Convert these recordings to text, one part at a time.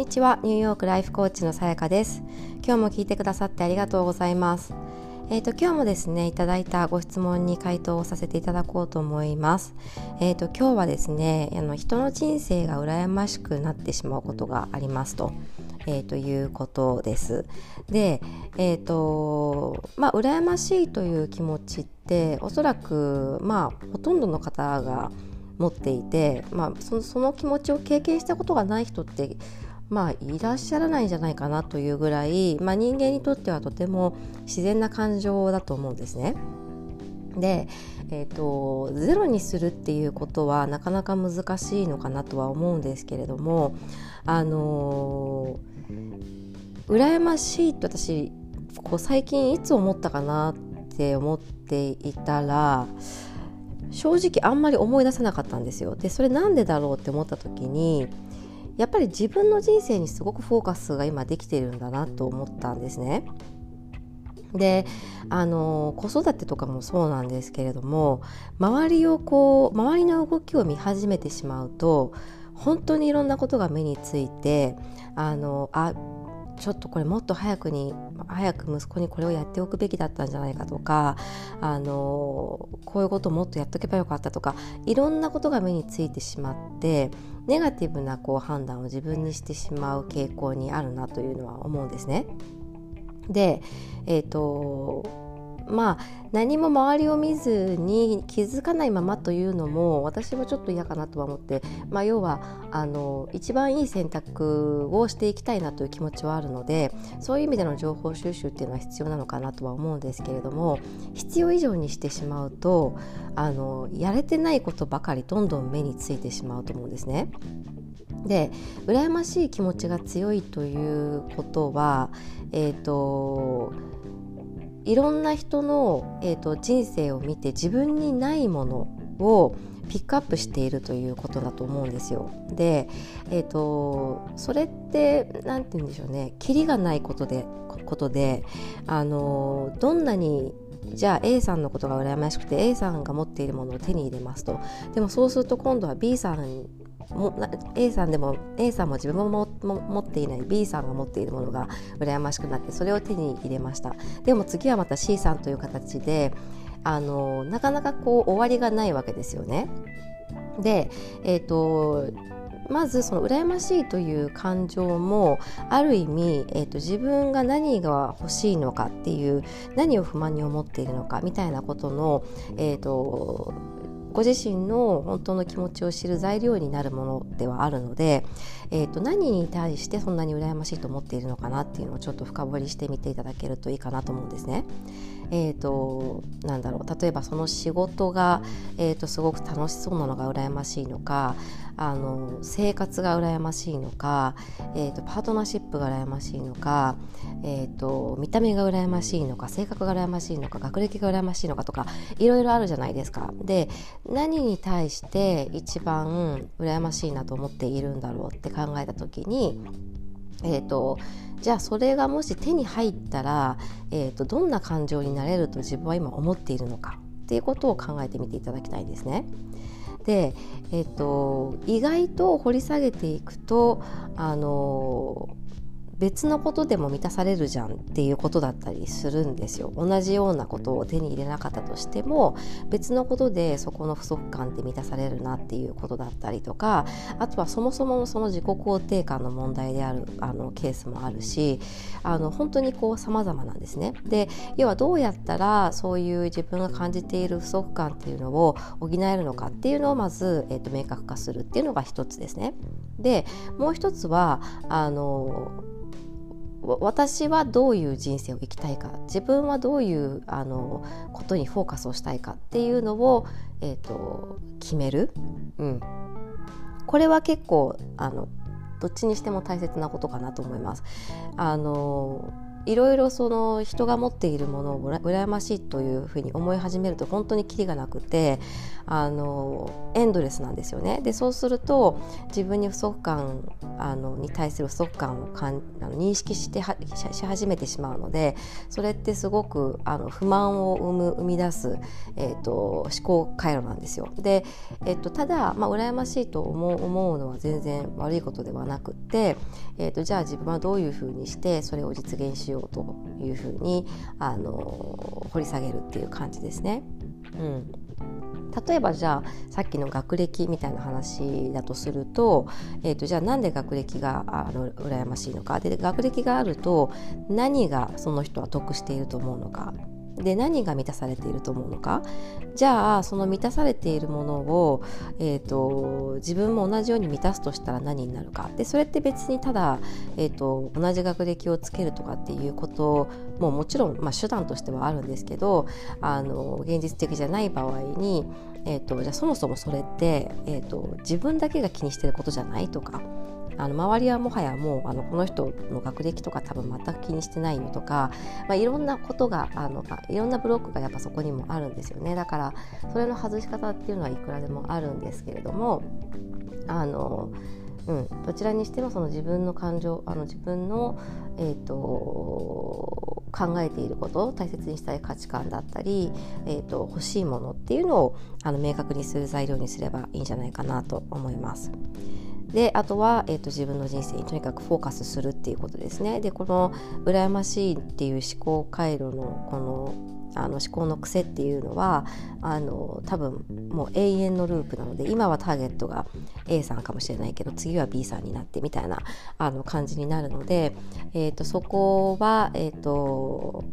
にちはニューヨークライフコーチのさやかです今日も聞いてくださってありがとうございますえーと、今日もですねいただいたご質問に回答をさせていただこうと思います。えーと、今日はですねあの人の人生が羨ましくなってしまうことがありますと。えー、ということです。で、えーとまあ、羨ましいという気持ちっておそらく、まあ、ほとんどの方が持っていて、まあ、そのその気持ちを経験したことがない人ってまあ、いらっしゃらないんじゃないかなというぐらい、まあ、人間にとってはとても自然な感情だと思うんですね。で、えーと、ゼロにするっていうことはなかなか難しいのかなとは思うんですけれどもあのー、羨ましいって私こう最近いつ思ったかなって思っていたら正直あんまり思い出せなかったんですよ。でそれなんでだろうって思った時にやっぱり自分の人生にすごくフォーカスが今できてるんだなと思ったんですね。であの子育てとかもそうなんですけれども周りをこう周りの動きを見始めてしまうと本当にいろんなことが目についてあのあちょっとこれもっと早くに早く息子にこれをやっておくべきだったんじゃないかとかあのこういうことをもっとやっとけばよかったとかいろんなことが目についてしまってネガティブなこう判断を自分にしてしまう傾向にあるなというのは思うんですね。で、えーとまあ何も周りを見ずに気づかないままというのも私はちょっと嫌かなとは思って、まあ、要はあの一番いい選択をしていきたいなという気持ちはあるのでそういう意味での情報収集っていうのは必要なのかなとは思うんですけれども必要以上にしてしまうとあのやれてないことばかりどんどん目についてしまうと思うんですね。で羨ましい気持ちが強いということは、えーといろんな人の、えーと、人生を見て自分にないものをピックアップしているということだと思うんですよ。で、えーと、それって何て言うんでしょうねキリがないことでことであのどんなにじゃあ A さんのことが羨ましくて A さんが持っているものを手に入れますとでもそうすると今度は B さんも A さんでも A さんも自分も持っていない B さんが持っているものが羨ましくなってそれを手に入れましたでも次はまた C さんという形であのなかなかこう終わりがないわけですよね。で、えーと、まずその羨ましいという感情もある意味、えーと、自分が何が欲しいのかっていう何を不満に思っているのかみたいなことの、えーとご自身の本当の気持ちを知る材料になるものではあるので、えーと、何に対してそんなに羨ましいと思っているのかなっていうのをちょっと深掘りしてみていただけるといいかなと思うんですね。えーと、なんだろう例えばその仕事が、えーと、すごく楽しそうなのが羨ましいのかあの生活が羨ましいのか、えーと、パートナーシップが羨ましいのか、えー、と見た目が羨ましいのか性格が羨ましいのか学歴が羨ましいのかとかいろいろあるじゃないですか。で何に対して一番羨ましいなと思っているんだろうって考えた時にえーとじゃあそれがもし手に入ったら、えーと、どんな感情になれると自分は今思っているのかっていうことを考えてみていただきたいんですね。で、えっと、意外と掘り下げていくとあの別のことでも満たされるじゃんっていうことだったりするんですよ。同じようなことを手に入れなかったとしても別のことでそこの不足感って満たされるなっていうことだったりとかあとはそもそもその自己肯定感の問題であるあのケースもあるしあの本当にこう様々なんですね。で要はどうやったらそういう自分が感じている不足感っていうのを補えるのかっていうのをまず、えーと明確化するっていうのが一つですね。でもう一つはあの私はどういう人生を生きたいか自分はどういうあのことにフォーカスをしたいかっていうのを、えーと、決める、うん、これは結構あのどっちにしても大切なことかなと思います。あのいろいろその人が持っているものを羨ましいというふうに思い始めると本当にキリがなくてあのエンドレスなんですよね。でそうすると自分に不足感あのに対する不足感をかんあの認識してはし始めてしまうのでそれってすごくあの不満を生む生み出す、えーと、思考回路なんですよ。で、えーと、ただ、まあ、羨ましいと思う思うのは全然悪いことではなくって、えーとじゃあ自分はどういうふうにしてそれを実現しようというふうにあの掘り下げるっていう感じですね。うん。例えばじゃあさっきの学歴みたいな話だとすると,、えーと、じゃあなんで学歴があの羨ましいのか。で学歴があると何がその人は得していると思うのか。で何が満たされていると思うのか？じゃあその満たされているものを、えーと、自分も同じように満たすとしたら何になるか？でそれって別にただ、えーと、同じ学歴をつけるとかっていうことももちろん、まあ、手段としてはあるんですけどあの現実的じゃない場合に、えーと、じゃあそもそもそれって、えー、と自分だけが気にしてることじゃないとか。あの周りはもはやもうあのこの人の学歴とか多分全く気にしてないよとか、まあ、いろんなことがあのいろんなブロックがやっぱそこにもあるんですよねだからそれの外し方っていうのはいくらでもあるんですけれどもあのうん、どちらにしてもその自分の感情あの自分の、えーと、考えていること大切にしたい価値観だったり、えーと欲しいものっていうのをあの明確にする材料にすればいいんじゃないかなと思います。であとは、えーと、自分の人生にとにかくフォーカスするっていうことですねでこの羨ましいっていう思考回路のこのあの思考の癖っていうのはあの多分もう永遠のループなので今はターゲットが A さんかもしれないけど次は B さんになってみたいなあの感じになるので、えーと、そこは、えーと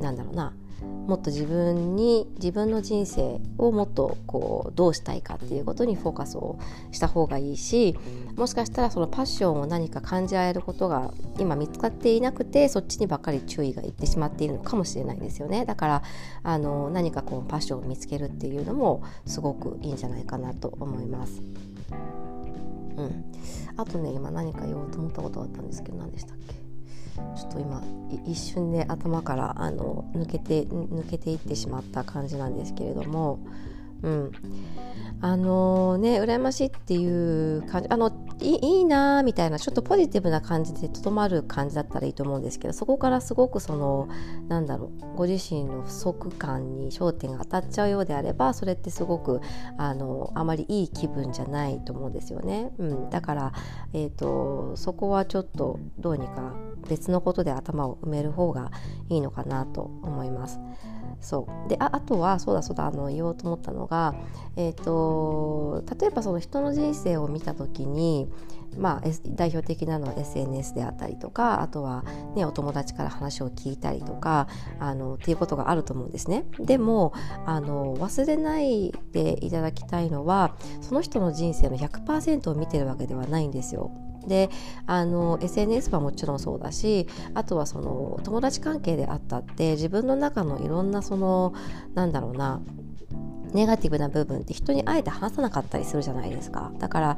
なんだろうなもっと自分に自分の人生をもっとこうどうしたいかっていうことにフォーカスをした方がいいしもしかしたらそのパッションを何か感じ合えることが今見つかっていなくてそっちにばっかり注意がいってしまっているのかもしれないですよね。だからあの何かこうパッションを見つけるっていうのもすごくいいんじゃないかなと思います。うん、あとね今何か言おうと思ったことがあったんですけど何でしたっけ？ちょっと今一瞬で頭からあの抜けて抜けていってしまった感じなんですけれども、うん、あのね羨ましいっていう感じあのいいいなみたいなちょっとポジティブな感じでとどまる感じだったらいいと思うんですけどそこからすごくそのなんだろうご自身の不足感に焦点が当たっちゃうようであればそれってすごくあのあまりいい気分じゃないと思うんですよね。うん、だから、えーとそこはちょっとどうにか別のことで頭を埋める方がいいのかなと思います。そうでああとはそうだそうだあの言おうと思ったのが、えーと、例えばその人の人生を見た時に、まあ、代表的なのは SNS であったりとかあとは、ね、お友達から話を聞いたりとかあのっていうことがあると思うんですね。でもあの忘れないでいただきたいのはその人の人生の100%を見てるわけではないんですよ。であの SNS はもちろんそうだしあとはその友達関係であったって自分の中のいろんなそのなんだろうなネガティブな部分って人にあえて話さなかったりするじゃないですかだから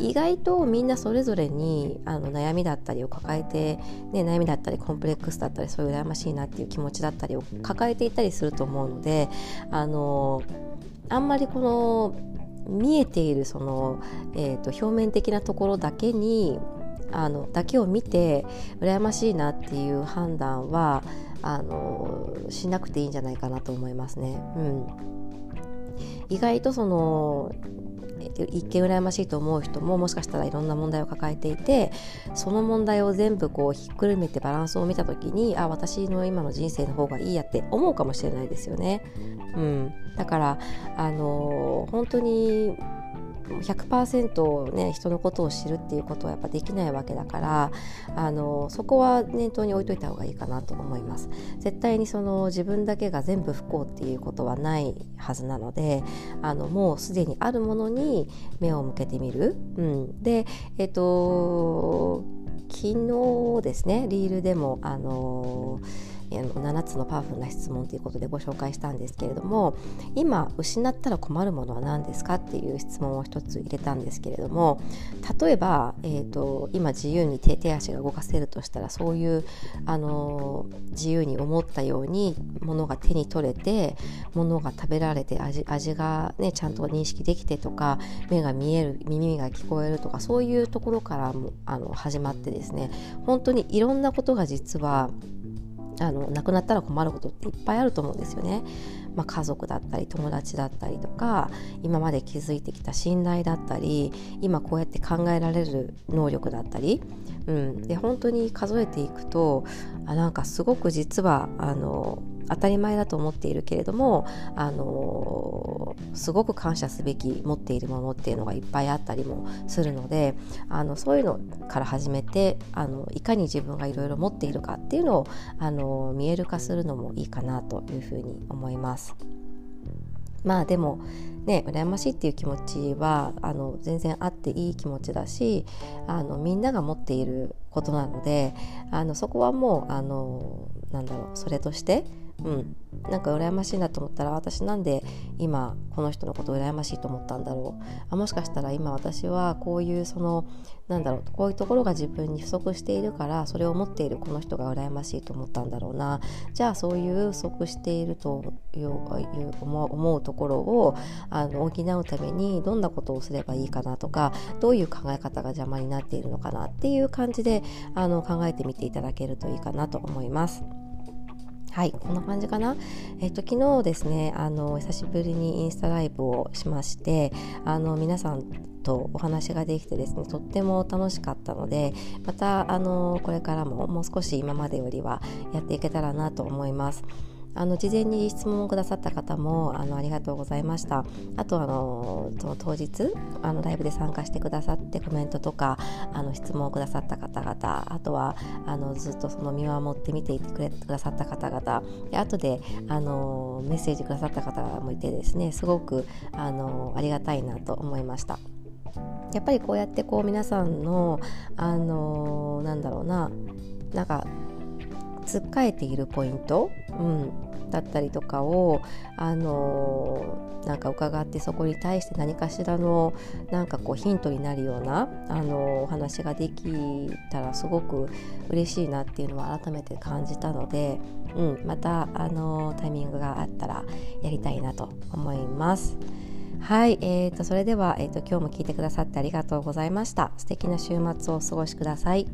意外とみんなそれぞれにあの悩みだったりを抱えて、ね、悩みだったりコンプレックスだったりそういう羨ましいなっていう気持ちだったりを抱えていたりすると思うのであのあんまりこの見えているその、えーと、表面的なところだけにあのだけを見て羨ましいなっていう判断はあのしなくていいんじゃないかなと思いますね。うん、意外とその一見羨ましいと思う人ももしかしたらいろんな問題を抱えていてその問題を全部こうひっくるめてバランスを見た時にあ私の今の人生の方がいいやって思うかもしれないですよね。うん、だからあの本当に100%、ね、人のことを知るっていうことはやっぱできないわけだからあのそこは念頭に置いといた方がいいかなと思います。絶対にその自分だけが全部不幸っていうことはないはずなのであのもうすでにあるものに目を向けてみる、うん、でえっ、と昨日ですねリールでもあの7つのパワフルな質問ということでご紹介したんですけれども今失ったら困るものは何ですかっていう質問を一つ入れたんですけれども例えば、えーと、今自由に手手足が動かせるとしたらそういうあの自由に思ったようにものが手に取れてものが食べられて味味が、ね、ちゃんと認識できてとか目が見える耳が聞こえるとかそういうところからもあの始まってですね本当にいろんなことが実はあの亡くなったら困ることっていっぱいあると思うんですよね。まあ、家族だったり友達だったりとか今まで築いてきた信頼だったり今こうやって考えられる能力だったり、うん、で本当に数えていくとあなんかすごく実はあの当たり前だと思っているけれども、あのすごく感謝すべき持っているものっていうのがいっぱいあったりもするのであのそういうのから始めてあのいかに自分がいろいろ持っているかっていうのを、あの見える化するのもいいかなというふうに思います。まあでもね羨ましいっていう気持ちはあの全然あっていい気持ちだしあのみんなが持っていることなのであのそこはもうあのなんだろうそれとしてうん、なんか羨ましいなと思ったら私なんで今この人のことを羨ましいと思ったんだろう。あもしかしたら今私はこういうそのなんだろうこういうところが自分に不足しているからそれを持っているこの人が羨ましいと思ったんだろうな。じゃあそういう不足しているという思うところをあの補うためにどんなことをすればいいかなとかどういう考え方が邪魔になっているのかなっていう感じであの考えてみていただけるといいかなと思います。はいこんな感じかなえっ、と昨日ですねあの久しぶりにインスタライブをしましてあの皆さんとお話ができてですねとっても楽しかったのでまたあのこれからももう少し今までよりはやっていけたらなと思います。あの事前に質問をくださった方もあのありがとうございましたあとあのその当日あのライブで参加してくださってコメントとかあの質問をくださった方々あとはあのずっとその見守って見ていてくれくださった方々で後であのメッセージくださった方もいてですねすごくあのありがたいなと思いました。やっぱりこうやってこう皆さんのあのなんだろうななんかつっかえているポイント、うん、だったりとかをあのなんか伺ってそこに対して何かしらのなんかこうヒントになるようなあのお話ができたらすごく嬉しいなっていうのは改めて感じたので、うん、またあのタイミングがあったらやりたいなと思います。はい、えーと、それでは、えーと今日も聞いてくださってありがとうございました。素敵な週末をお過ごしください。